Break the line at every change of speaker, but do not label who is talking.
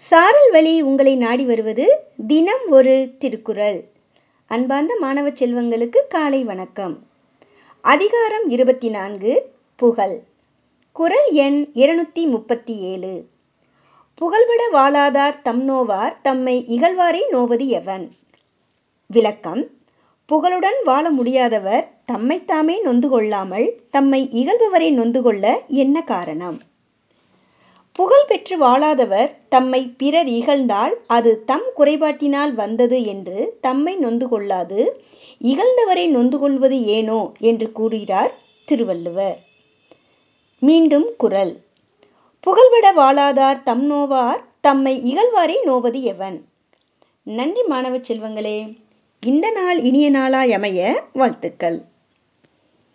சாரல் வழி உங்களை நாடி வருவது தினம் ஒரு திருக்குறள். அன்பார்ந்த மாணவ செல்வங்களுக்கு காலை வணக்கம். அதிகாரம் இருபத்தி நான்கு புகழ். குறள் எண் இருநூற்றி முப்பத்தி ஏழு. புகழ்பட வாழாதார் தம் நோவார் தம்மை இகழ்வாரை நோவது எவன்? விளக்கம். புகழுடன் வாழ முடியாதவர் தம்மைத்தாமே நொந்து கொள்ளாமல் தம்மை இகழ்பவரை நொந்து கொள்ள என்ன காரணம்? புகழ் பெற்று வாழாதவர் தம்மை பிறர் இகழ்ந்தால் அது தம் குறைபாட்டினால் வந்தது என்று தம்மை நொந்து கொள்ளாது. இகழ்ந்தவரை நொந்து கொள்வது ஏனோ என்று கூறுகிறார் திருவள்ளுவர். மீண்டும் குரல். புகழ்பட வாழாதார் தம் நோவார் தம்மை இகழ்வாரை நோவது எவன்? நன்றி மாணவ செல்வங்களே இந்த நாள் இனிய நாளாய் அமைய வாழ்த்துக்கள்.